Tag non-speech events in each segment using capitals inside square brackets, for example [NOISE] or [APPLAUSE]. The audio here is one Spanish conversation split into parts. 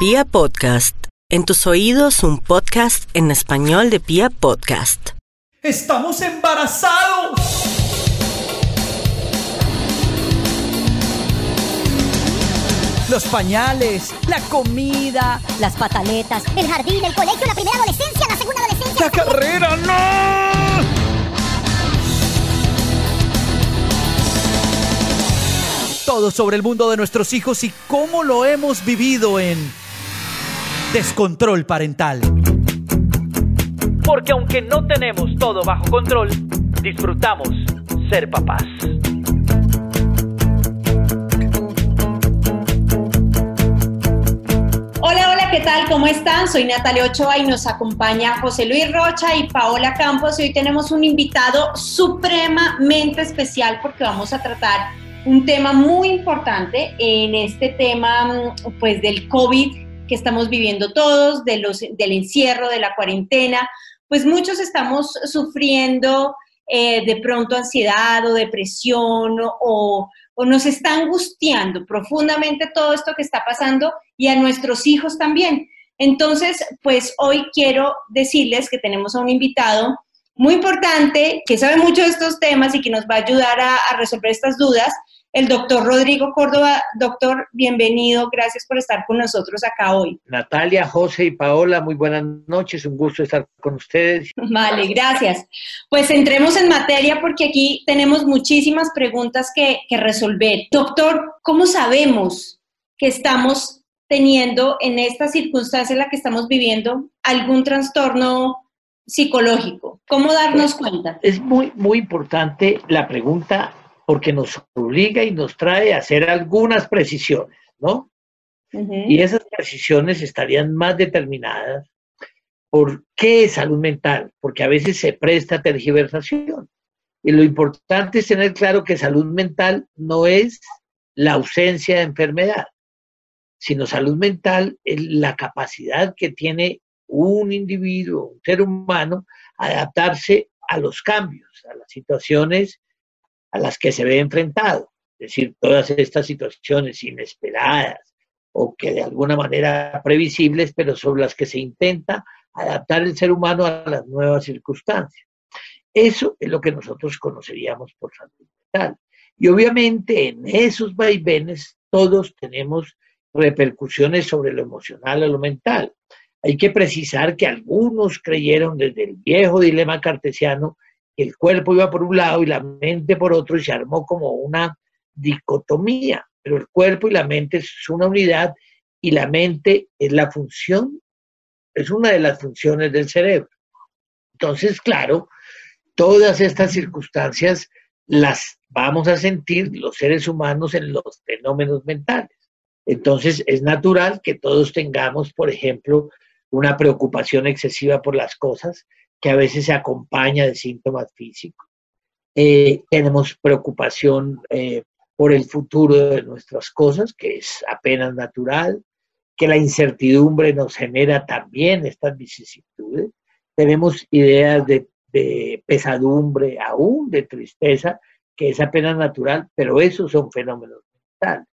Pia Podcast, en tus oídos un podcast en español de Pia Podcast. ¡Estamos embarazados! Los pañales, la comida, las pataletas, el jardín, el colegio, la primera adolescencia, la segunda adolescencia. la carrera, ¡no! Todo sobre el mundo de nuestros hijos y cómo lo hemos vivido en Descontrol Parental. Porque aunque no tenemos todo bajo control, disfrutamos ser papás. Hola, hola, ¿qué tal? ¿Cómo están? Soy Natalia Ochoa y nos acompaña José Luis Rocha y Paola Campos. Y hoy tenemos un invitado supremamente especial porque vamos a tratar un tema muy importante en este tema pues del COVID que estamos viviendo todos, de los, del encierro, de la cuarentena. Pues muchos estamos sufriendo eh, de pronto ansiedad o depresión o, o nos está angustiando profundamente todo esto que está pasando y a nuestros hijos también. Entonces, pues hoy quiero decirles que tenemos a un invitado muy importante que sabe mucho de estos temas y que nos va a ayudar a, a resolver estas dudas el doctor Rodrigo Córdoba. Doctor, bienvenido, gracias por estar con nosotros acá hoy. Natalia, José y Paola, muy buenas noches, un gusto estar con ustedes. Vale, gracias. Pues entremos en materia porque aquí tenemos muchísimas preguntas que, que resolver. Doctor, ¿cómo sabemos que estamos teniendo en esta circunstancia en la que estamos viviendo algún trastorno psicológico? ¿Cómo darnos cuenta? Es muy, muy importante la pregunta porque nos obliga y nos trae a hacer algunas precisiones, ¿no? Y esas precisiones estarían más determinadas por qué es salud mental, porque a veces se presta tergiversación. Y lo importante es tener claro que salud mental no es la ausencia de enfermedad, sino salud mental es la capacidid que tiene un individuo, un ser humano, a adaptarse a los cambios, a las situaciones a las que se ve enfrentado. Es decir, todas estas situaciones inesperadas o que de alguna manera previsibles, pero sobre las que se intenta adaptar el ser humano a las nuevas circunstancias. Eso es lo que nosotros conoceríamos por salud mental. Y obviamente en esos vaivenes todos tenemos repercusiones sobre lo emocional o lo mental. Hay que precisar que algunos creyeron desde el viejo dilema cartesiano el cuerpo iba por un lado y la mente por otro y se armó como una dicotomía, pero el cuerpo y la mente es una unidad y la mente es la función, es una de las funciones del cerebro. Entonces, claro, todas estas circunstancias las vamos a sentir los seres humanos en los fenómenos mentales. Entonces, es natural que todos tengamos, por ejemplo, una preocupación excesiva por las cosas, que a veces se acompaña de síntomas físicos. Eh, tenemos preocupación eh, por el futuro de nuestras cosas, que es apenas natural, que la incertidumbre nos genera también estas vicisitudes. Tenemos ideas de, pesadumbre, aún de tristeza, que es apenas natural, pero esos son fenómenos mentales.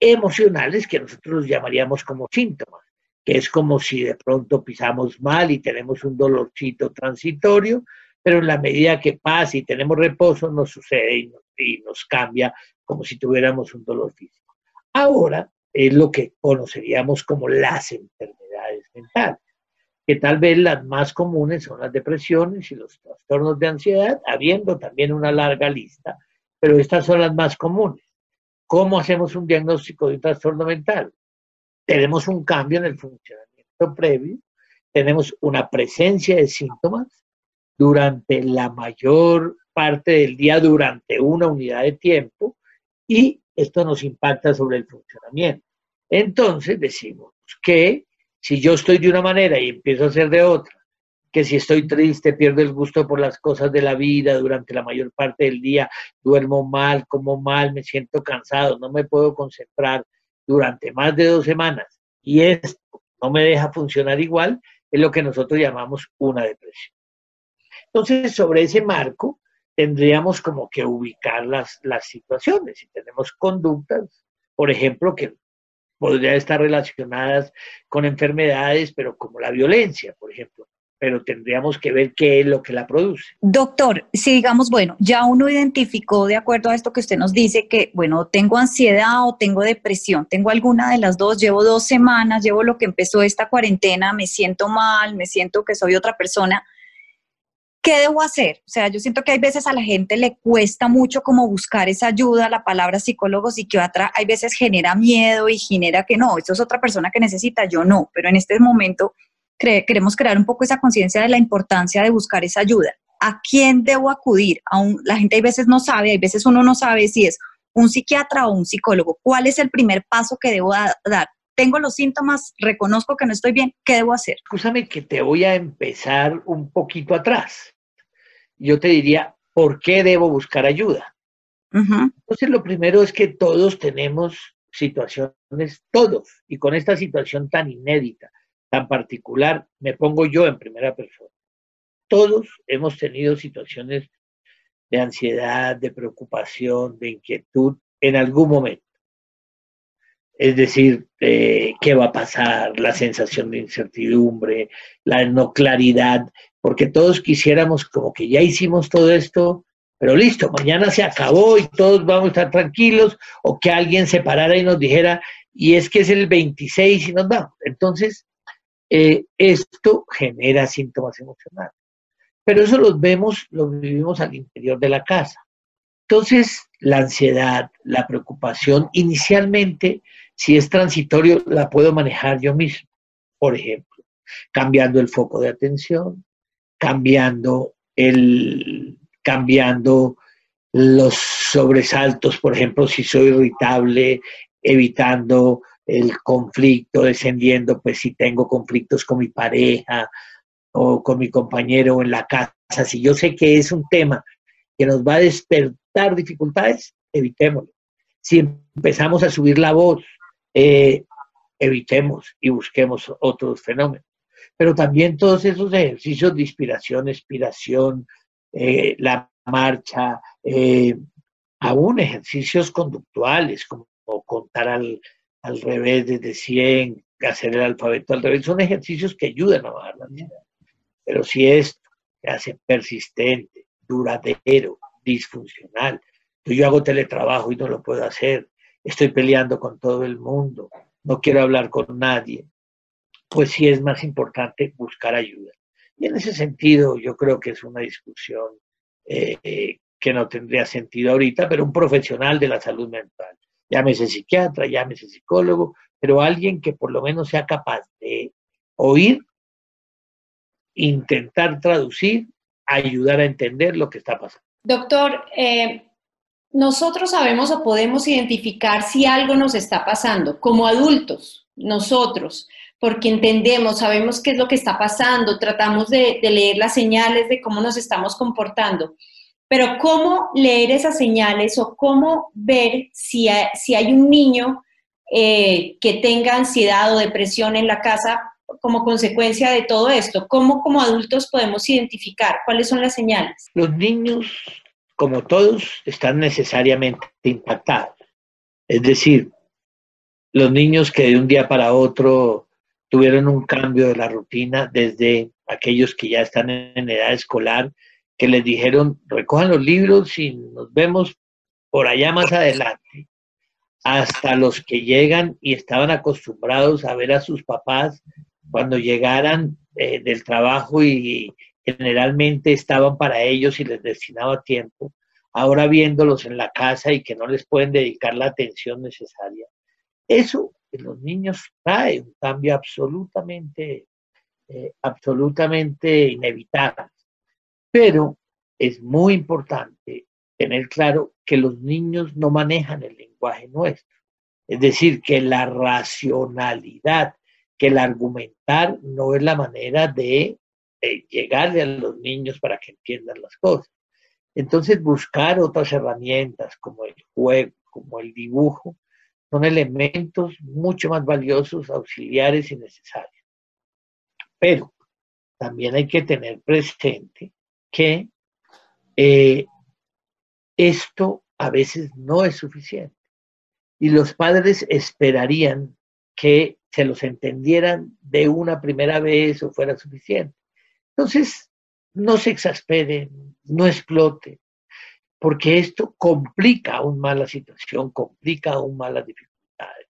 Emocionales que nosotros llamaríamos como síntomas que es como si de pronto pisamos mal y tenemos un dolorcito transitorio, pero en la medida que pasa y tenemos reposo nos sucede y nos, y nos cambia como si tuviéramos un dolor físico. Ahora es lo que conoceríamos como las enfermedades mentales, que tal vez las más comunes son las depresiones y los trastornos de ansiedad, habiendo también una larga lista, pero estas son las más comunes. ¿Cómo hacemos un diagnóstico de un trastorno mental? Tenemos un cambio en el funcionamiento previo, tenemos una presencia de síntomas durante la mayor parte del día, durante una unidad de tiempo, y esto nos impacta sobre el funcionamiento. Entonces decimos que si yo estoy de una manera y empiezo a ser de otra, que si estoy triste pierdo el gusto por las cosas de la vida durante la mayor parte del día, duermo mal, como mal, me siento cansado, no me puedo concentrar, durante más de dos semanas y esto no me deja funcionar igual, es lo que nosotros llamamos una depresión. Entonces, sobre ese marco, tendríamos como que ubicar las, las situaciones. Si tenemos conductas, por ejemplo, que podría estar relacionadas con enfermedades, pero como la violencia, por ejemplo pero tendríamos que ver qué es lo que la produce. Doctor, si digamos, bueno, ya uno identificó de acuerdo a esto que usted nos dice que, bueno, tengo ansiedad o tengo depresión, tengo alguna de las dos, llevo dos semanas, llevo lo que empezó esta cuarentena, me siento mal, me siento que soy otra persona. ¿Qué debo hacer? O sea, yo siento que hay veces a la gente le cuesta mucho como buscar esa ayuda, la palabra psicólogo, psiquiatra, hay veces genera miedo y genera que no, esto es otra persona que necesita, yo no, pero en este momento queremos crear un poco esa conciencia de la importancia de buscar esa ayuda. ¿A quién debo acudir? Aún, la gente hay veces no sabe, hay veces uno no sabe si es un psiquiatra o un psicólogo. ¿Cuál es el primer paso que debo dar? Tengo los síntomas, reconozco que no estoy bien, ¿qué debo hacer? Escúchame que te voy a empezar un poquito atrás. Yo te diría, ¿por qué debo buscar ayuda? Entonces, lo primero es que todos tenemos situaciones, todos, y con esta situación tan inédita, tan particular, me pongo yo en primera persona. Todos hemos tenido situaciones de ansiedad, de preocupación, de inquietud en algún momento. Es decir, qué va a pasar, la sensación de incertidumbre, la no claridad, porque todos quisiéramos como que ya hicimos todo esto, pero listo, mañana se acabó y todos vamos a estar tranquilos, o que alguien se parara y nos dijera, y es que es el 26 y nos vamos. Entonces, eh, esto genera síntomas emocionales. Pero eso los vemos, los vivimos al interior de la casa. Entonces, la ansiedad, la preocupación, inicialmente, si es transitorio, la puedo manejar yo mismo. Por ejemplo, cambiando el foco de atención, cambiando el, cambiando los sobresaltos, por ejemplo, si soy irritable, evitando el conflicto, descendiendo, pues si tengo conflictos con mi pareja o con mi compañero en la casa, si yo sé que es un tema que nos va a despertar dificultades, evitémoslo. Si empezamos a subir la voz, eh, evitemos y busquemos otros fenómenos. Pero también todos esos ejercicios de inspiración, expiración, eh, la marcha, eh, aún ejercicios conductuales, como contar al, al revés desde 100, hacer el alfabeto al revés, son ejercicios que ayudan a bajar la ansiedad. Pero si esto se hace persistente, duradero, disfuncional, yo hago teletrabajo y no lo puedo hacer, estoy peleando con todo el mundo, no quiero hablar con nadie, pues sí es más importante buscar ayuda. Y en ese sentido yo creo que es una discusión eh, que no tendría sentido ahorita, pero un profesional de la salud mental llámese psiquiatra, llámese psicólogo, pero alguien que por lo menos sea capaz de oír, intentar traducir, ayudar a entender lo que está pasando. Doctor, eh, nosotros sabemos o podemos identificar si algo nos está pasando como adultos, nosotros, porque entendemos, sabemos qué es lo que está pasando, tratamos de leer las señales de cómo nos estamos comportando. Pero cómo leer esas señales o cómo ver si hay, si hay un niño eh, que tenga ansiedad o depresión en la casa como consecuencia de todo esto? ¿Cómo como adultos podemos identificar cuáles son las señales? Los niños, como todos, están necesariamente impactados. Es decir, los niños que de un día para otro tuvieron un cambio de la rutina, desde aquellos que ya están en edad escolar, que les dijeron, recojan los libros y nos vemos por allá más adelante, hasta los que llegan y estaban acostumbrados a ver a sus papás cuando llegaran eh, del trabajo y generalmente estaban para ellos y les destinaba tiempo, ahora viéndolos en la casa y que no les pueden dedicar la atención necesaria. Eso en los niños trae un cambio absolutamente, eh, absolutamente inevitable. Pero es muy importante tener claro que los niños no manejan el lenguaje nuestro. Es decir, que la racionalidad, que el argumentar no es la manera de, llegarle a los niños para que entiendan las cosas. Entonces, buscar otras herramientas como el juego, como el dibujo, son elementos mucho más valiosos, auxiliares y necesarios. Pero también hay que tener presente que eh, esto a veces no es suficiente. Y los padres esperarían que se los entendieran de una primera vez o fuera suficiente. Entonces, no se exasperen, no explote, porque esto complica aún más la situación, complica aún más las dificultades.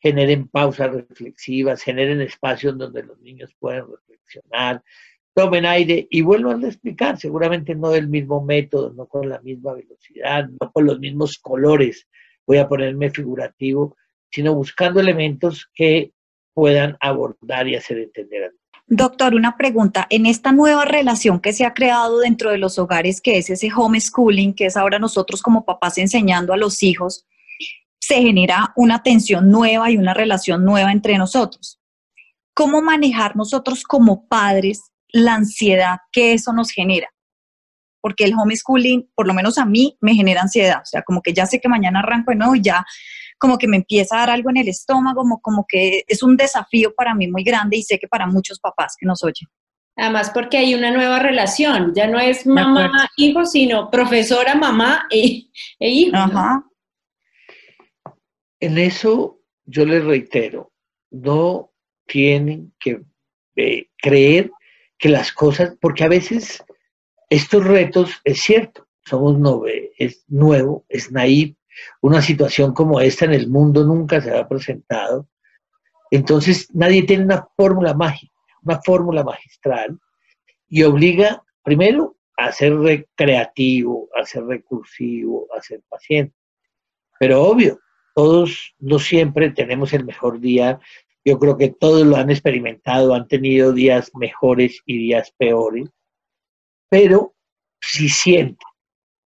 Generen pausas reflexivas, generen espacios donde los niños puedan reflexionar, tomen aire y vuelvan a explicar, seguramente no del mismo método, no con la misma velocidad, no con los mismos colores, voy a ponerme figurativo, sino buscando elementos que puedan abordar y hacer entender Doctor, una pregunta. En esta nueva relación que se ha creado dentro de los hogares, que es ese homeschooling, que es ahora nosotros como papás enseñando a los hijos, se genera una tensión nueva y una relación nueva entre nosotros. ¿Cómo manejar nosotros como padres la ansiedad que eso nos genera? Porque el homeschooling, por lo menos a mí, me genera ansiedad. O sea, como que ya sé que mañana arranco de nuevo y ya como que me empieza a dar algo en el estómago, como, como que es un desafío para mí muy grande y sé que para muchos papás que nos oyen. Además, porque hay una nueva relación, ya no es mamá-hijo, sino profesora, mamá e, e hijo. Ajá. En eso yo les reitero, no tienen que eh, creer que las cosas, porque a veces estos retos, es cierto, somos nueve, es nuevo, es naive, una situación como esta en el mundo nunca se ha presentado. Entonces nadie tiene una fórmula mágica, una fórmula magistral y obliga primero a ser creativo, a ser recursivo, a ser paciente. Pero obvio, todos no siempre tenemos el mejor día. Yo creo que todos lo han experimentado, han tenido días mejores y días peores. Pero si sienten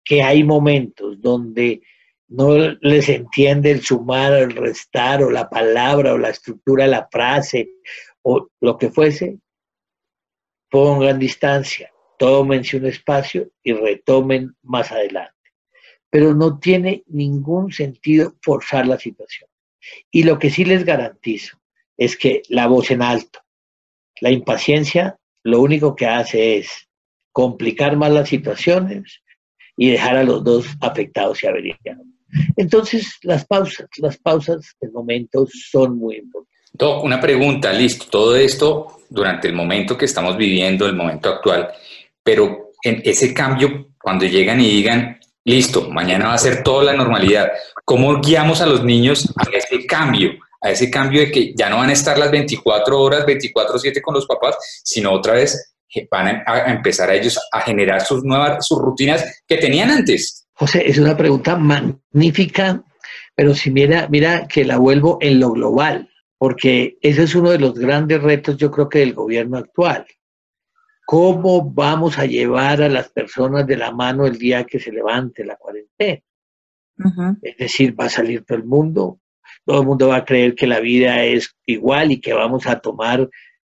que hay momentos donde no les entiende el sumar, el restar, o la palabra, o la estructura la frase, o lo que fuese, pongan distancia, tómense un espacio y retomen más adelante. Pero no tiene ningún sentido forzar la situación. Y lo que sí les garantizo es que la voz en alto, la impaciencia, lo único que hace es complicar más las situaciones y dejar a los dos afectados y averiados. Entonces, las pausas, las pausas de momento son muy importantes. Doc, una pregunta, listo, todo esto durante el momento que estamos viviendo, el momento actual, pero en ese cambio, cuando llegan y digan, listo, mañana va a ser toda la normalidad, ¿cómo guiamos a los niños a ese cambio? A ese cambio de que ya no van a estar las 24 horas, 24/7 con los papás, sino otra vez van a empezar a ellos a generar sus nuevas, sus rutinas que tenían antes. José, es una pregunta magnífica, pero si mira, mira que la vuelvo en lo global, porque ese es uno de los grandes retos, yo creo que del gobierno actual. ¿Cómo vamos a llevar a las personas de la mano el día que se levante la cuarentena? Es decir, va a salir todo el mundo, todo el mundo va a creer que la vida es igual y que vamos a tomar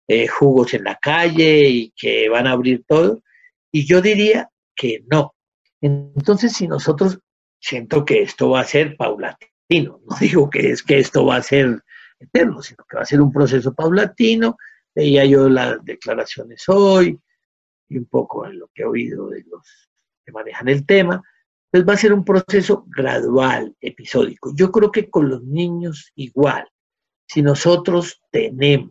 eh, jugos en la calle y que van a abrir todo. Y yo diría que no, entonces, si nosotros, siento que esto va a ser paulatino, no [LAUGHS] digo que es que esto va a ser eterno, sino que va a ser un proceso paulatino, veía yo las declaraciones hoy y un poco en lo que he oído de los que manejan el tema, pues va a ser un proceso gradual, episódico. Yo creo que con los niños igual, si nosotros tenemos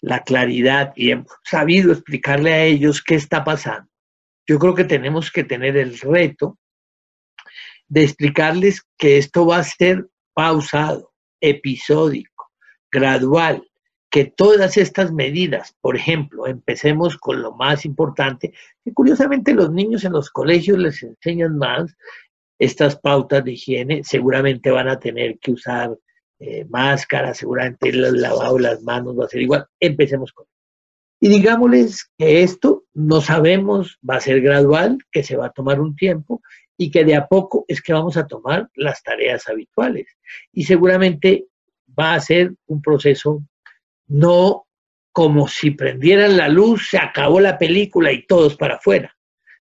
la claridad y hemos sabido explicarle a ellos qué está pasando, yo creo que tenemos que tener el reto de explicarles que esto va a ser pausado, episódico, gradual, que todas estas medidas, por ejemplo, empecemos con lo más importante, que curiosamente los niños en los colegios les enseñan más estas pautas de higiene, seguramente van a tener que usar eh, seguramente el lavado de las manos va a ser igual, empecemos con y digámosles que esto no sabemos, va a ser gradual, que se va a tomar un tiempo y que de a poco es que vamos a tomar las tareas habituales. Y seguramente va a ser un proceso no como si prendieran la luz, se acabó la película y todos para afuera,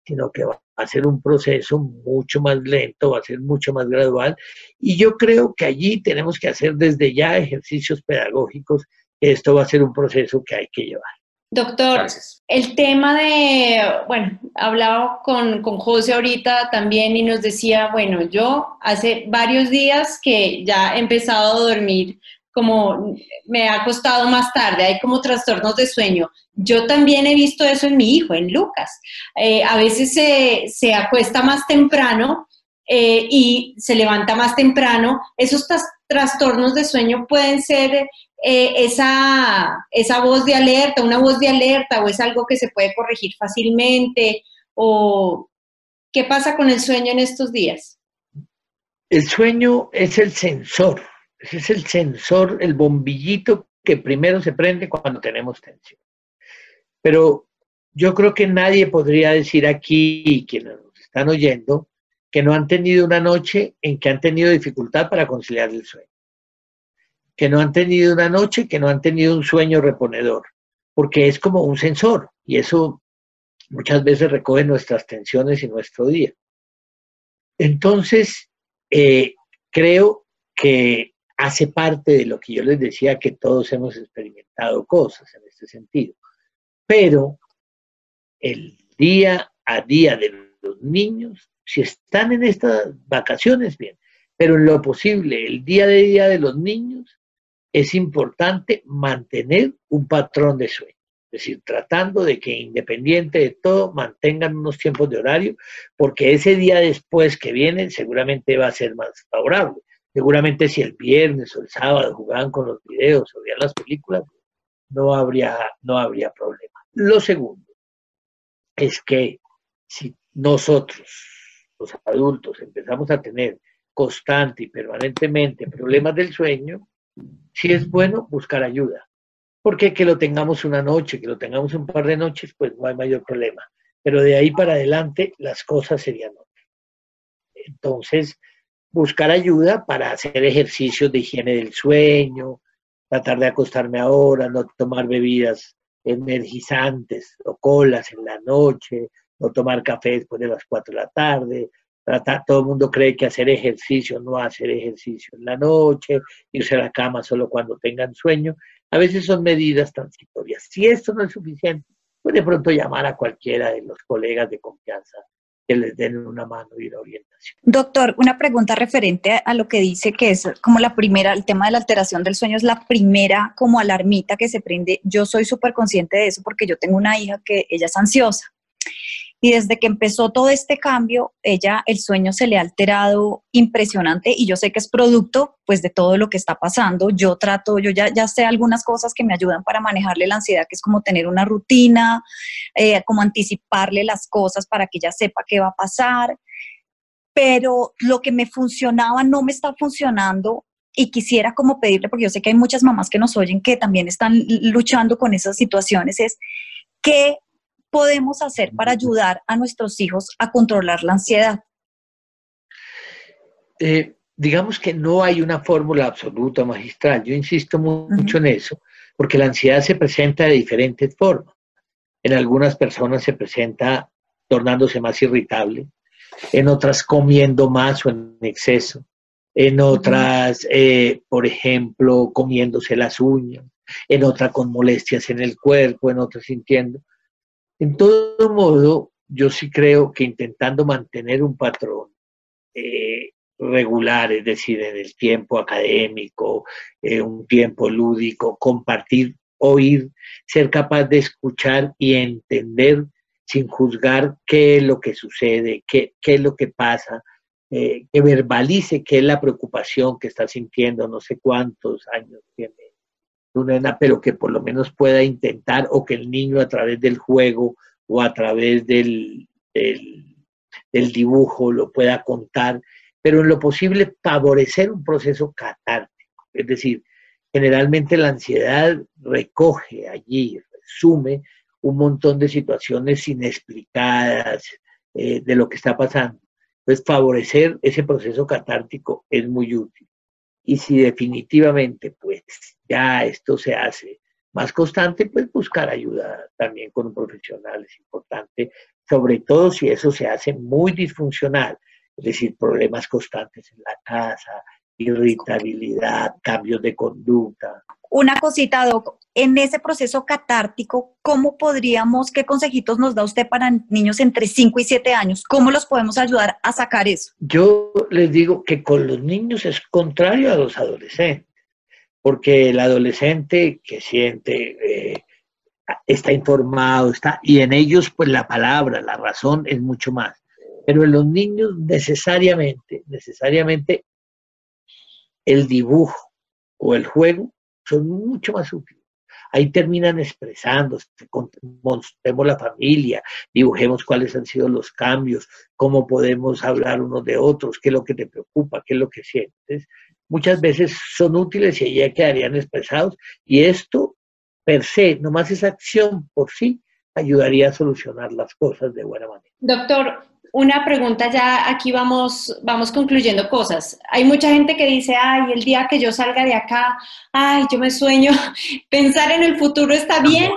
sino que va a ser un proceso mucho más lento, va a ser mucho más gradual. Y yo creo que allí tenemos que hacer desde ya ejercicios pedagógicos, esto va a ser un proceso que hay que llevar. Doctor, el tema de, bueno, hablaba con, con José ahorita también y nos decía, bueno, yo hace varios días que ya he empezado a dormir como me ha costado más tarde, hay como trastornos de sueño. Yo también he visto eso en mi hijo, en Lucas. Eh, a veces se, se, acuesta más temprano eh, y se levanta más temprano. Esos trastornos de sueño pueden ser eh, esa, esa voz de alerta, una voz de alerta o es algo que se puede corregir fácilmente o qué pasa con el sueño en estos días. El sueño es el sensor es el sensor, el bombillito que primero se prende cuando tenemos tensión. Pero yo creo que nadie podría decir aquí, quienes nos están oyendo, que no han tenido una noche en que han tenido dificultad para conciliar el sueño. Que no han tenido una noche, que no han tenido un sueño reponedor. Porque es como un sensor y eso muchas veces recoge nuestras tensiones y nuestro día. Entonces, eh, creo que hace parte de lo que yo les decía, que todos hemos experimentado cosas en este sentido. Pero el día a día de los niños, si están en estas vacaciones, bien, pero en lo posible, el día a día de los niños, es importante mantener un patrón de sueño. Es decir, tratando de que independiente de todo mantengan unos tiempos de horario, porque ese día después que vienen seguramente va a ser más favorable. Seguramente si el viernes o el sábado jugaban con los videos o veían las películas, no habría, no habría problema. Lo segundo es que si nosotros, los adultos, empezamos a tener constante y permanentemente problemas del sueño, si es bueno buscar ayuda. Porque que lo tengamos una noche, que lo tengamos un par de noches, pues no hay mayor problema. Pero de ahí para adelante las cosas serían otras. Entonces, buscar ayuda para hacer ejercicios de higiene del sueño, tratar de acostarme ahora, no tomar bebidas energizantes o colas en la noche, no tomar café después de las 4 de la tarde. Tratar, todo el mundo cree que hacer ejercicio, no hacer ejercicio en la noche, irse a la cama solo cuando tengan sueño. A veces son medidas transitorias. Si esto no es suficiente, puede pronto llamar a cualquiera de los colegas de confianza que les den una mano y la orientación. Doctor, una pregunta referente a, lo que dice que es como la primera, el tema de la alteración del sueño es la primera como alarmita que se prende. Yo soy súper consciente de eso porque yo tengo una hija que ella es ansiosa y desde que empezó todo este cambio, ella, el sueño se le ha alterado impresionante y yo sé que es producto pues de todo lo que está pasando. Yo trato, yo ya, ya sé algunas cosas que me ayudan para manejarle la ansiedad, que es como tener una rutina, eh, como anticiparle las cosas para que ella sepa qué va a pasar. Pero lo que me funcionaba no me está funcionando y quisiera como pedirle, porque yo sé que hay muchas mamás que nos oyen que también están luchando con esas situaciones, es que podemos hacer para ayudar a nuestros hijos a controlar la ansiedad? Eh, digamos que no hay una fórmula absoluta magistral. Yo insisto mucho en eso, porque la ansiedad se presenta de diferentes formas. En algunas personas se presenta tornándose más irritable, en otras comiendo más o en exceso, en otras, eh, por ejemplo, comiéndose las uñas, en otras con molestias en el cuerpo, en otras sintiendo. En todo modo, yo sí creo que intentando mantener un patrón eh, regular, es decir, en el tiempo académico, eh, un tiempo lúdico, compartir, oír, ser capaz de escuchar y entender sin juzgar qué es lo que sucede, qué, qué es lo que pasa, eh, que verbalice qué es la preocupación que está sintiendo, no sé cuántos años tiene una pero que por lo menos pueda intentar o que el niño a través del juego o a través del, del, dibujo lo pueda contar, pero en lo posible favorecer un proceso catártico. Es decir, generalmente la ansiedad recoge allí, resume un montón de situaciones inexplicadas eh, de lo que está pasando. Entonces, favorecer ese proceso catártico es muy útil. Y si definitivamente, pues, ya esto se hace más constante, pues buscar ayuda también con un profesional es importante, sobre todo si eso se hace muy disfuncional, es decir, problemas constantes en la casa, irritabilidad, cambios de conducta. Una cosita, Doc, en ese proceso catártico, ¿cómo podríamos, qué consejitos nos da usted para niños entre 5 y 7 años? ¿Cómo los podemos ayudar a sacar eso? Yo les digo que con los niños es contrario a los adolescentes porque el adolescente que siente, eh, está informado, está, y en ellos pues la palabra, la razón es mucho más. Pero en los niños necesariamente, necesariamente el dibujo o el juego son mucho más útiles. Ahí terminan expresándose, mostremos la familia, dibujemos cuáles han sido los cambios, cómo podemos hablar unos de otros, qué es lo que te preocupa, qué es lo que sientes. Muchas veces son útiles y ya quedarían expresados. Y esto, per se, nomás esa acción por sí, ayudaría a solucionar las cosas de buena manera. Doctor, una pregunta ya, aquí vamos, vamos concluyendo cosas. Hay mucha gente que dice, ay, el día que yo salga de acá, ay, yo me sueño, [LAUGHS] pensar en el futuro está bien,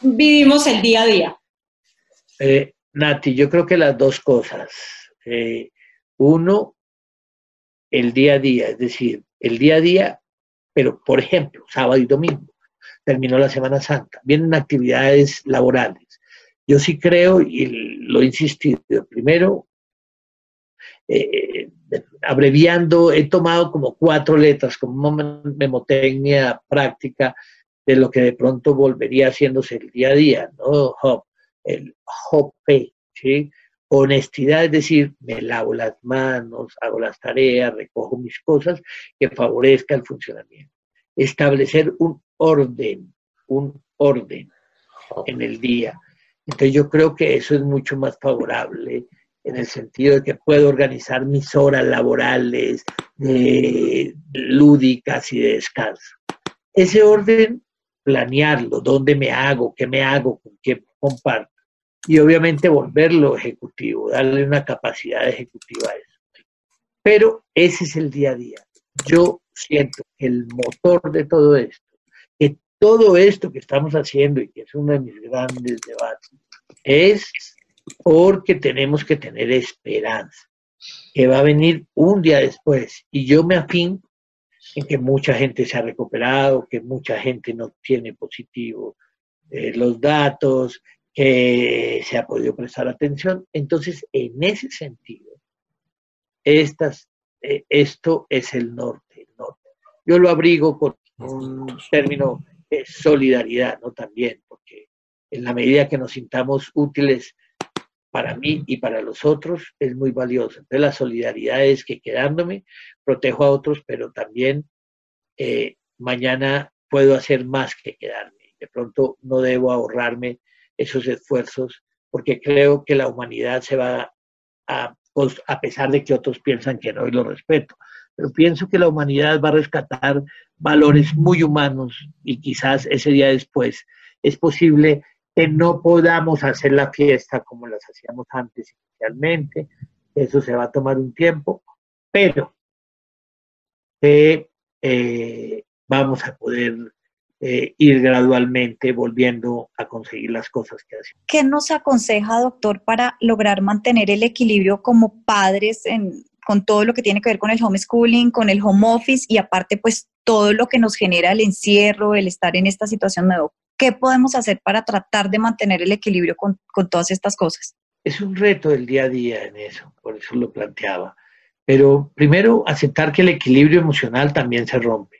vivimos el día a día. Eh, Nati, yo creo que las dos cosas. Eh, uno, el día a día, es decir, el día a día, pero por ejemplo, sábado y domingo, terminó la Semana Santa, vienen actividades laborales yo sí creo, y lo he insistido, primero, eh, abreviando, he tomado como cuatro letras, como memotecnia práctica de lo que de pronto volvería haciéndose el día a día, ¿no? Hop, el HOP, ¿sí? Honestidad, es decir, me lavo las manos, hago las tareas, recojo mis cosas que favorezca el funcionamiento. Establecer un orden, un orden en el día entonces yo creo que eso es mucho más favorable en el sentido de que puedo organizar mis horas laborales, lúdicas y de descanso. Ese orden, planearlo, dónde me hago, qué me hago, con qué comparto. Y obviamente volverlo ejecutivo, darle una capacidad ejecutiva a eso. Pero ese es el día a día. Yo siento que el motor de todo esto todo esto que estamos haciendo y que es uno de mis grandes debates, es porque tenemos que tener esperanza, que va a venir un día después. Y yo me afín en que mucha gente se ha recuperado, que mucha gente no tiene positivo eh, los datos, que se ha podido prestar atención. Entonces, en ese sentido, eh, esto es el norte. Yo lo abrigo con un término solidaridad, ¿no? También, porque en la medida que nos sintamos útiles para mí y para los otros, es muy valioso. Entonces la solidaridad es que quedándome, protejo a otros, pero también eh, mañana puedo hacer más que quedarme. De pronto no debo ahorrarme esos esfuerzos porque creo que la humanidad se va a, a pesar de que otros piensan que no y lo respeto, pero pienso que la humanidad va a rescatar valores muy humanos y quizás ese día después es posible que no podamos hacer la fiesta como las hacíamos antes inicialmente, eso se va a tomar un tiempo, pero eh, vamos a poder eh, ir gradualmente volviendo a conseguir las cosas que hacemos. ¿Qué nos aconseja, doctor, para lograr mantener el equilibrio como padres en, con todo lo que tiene que ver con el homeschooling, con el home office y aparte pues todo lo que nos genera el encierro, el estar en esta situación nueva. ¿Qué podemos hacer para tratar de mantener el equilibrio con, todas estas cosas? Es un reto del día a día en eso, por eso lo planteaba. Pero primero, aceptar que el equilibrio emocional también se rompe.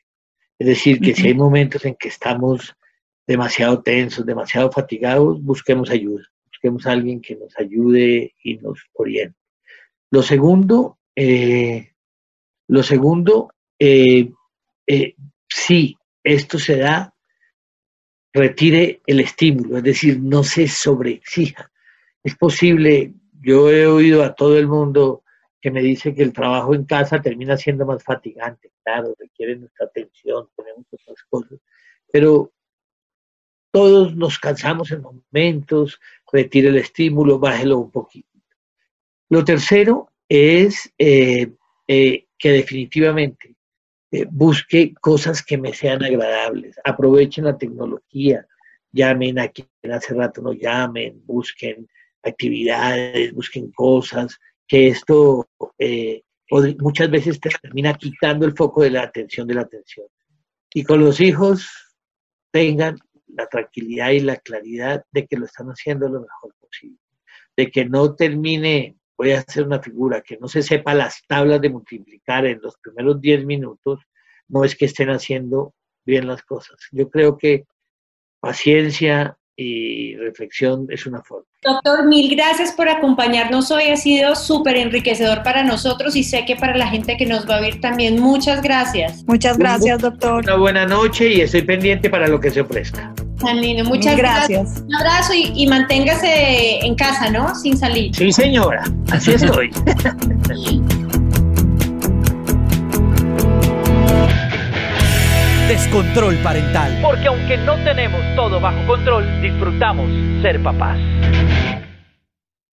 Es decir, que si hay momentos en que estamos demasiado tensos, demasiado fatigados, busquemos ayuda. Busquemos a alguien que nos ayude y nos oriente. Lo segundo eh, lo segundo, eh, eh, si esto se da, retire el estímulo, es decir, no se sobreexija. Es posible, yo he oído a todo el mundo que me dice que el trabajo en casa termina siendo más fatigante, claro, requiere nuestra atención, tenemos otras cosas, pero todos nos cansamos en momentos, retire el estímulo, bájelo un poquito. Lo tercero es eh, eh, que definitivamente eh, busque cosas que me sean agradables, aprovechen la tecnología, llamen a quien hace rato no llamen, busquen actividades, busquen cosas, que esto muchas veces termina quitando el foco de la atención de la atención. Y con los hijos tengan la tranquilidad y la claridad de que lo están haciendo lo mejor posible, de que no termine voy a hacer una figura que no se sepa las tablas de multiplicar en los primeros 10 minutos, no es que estén haciendo bien las cosas. Yo creo que paciencia y reflexión es una forma. Doctor, mil gracias por acompañarnos hoy. Ha sido súper enriquecedor para nosotros y sé que para la gente que nos va a oír también. Muchas gracias. Muchas gracias, doctor. Una buena noche y estoy pendiente para lo que se ofrezca. Tan lindo. Muchas gracias. Un abrazo y, y manténgase en casa, ¿no? Sin salir. Sí, señora. Así estoy. Descontrol parental. Porque aunque no tenemos todo bajo control, disfrutamos ser papás.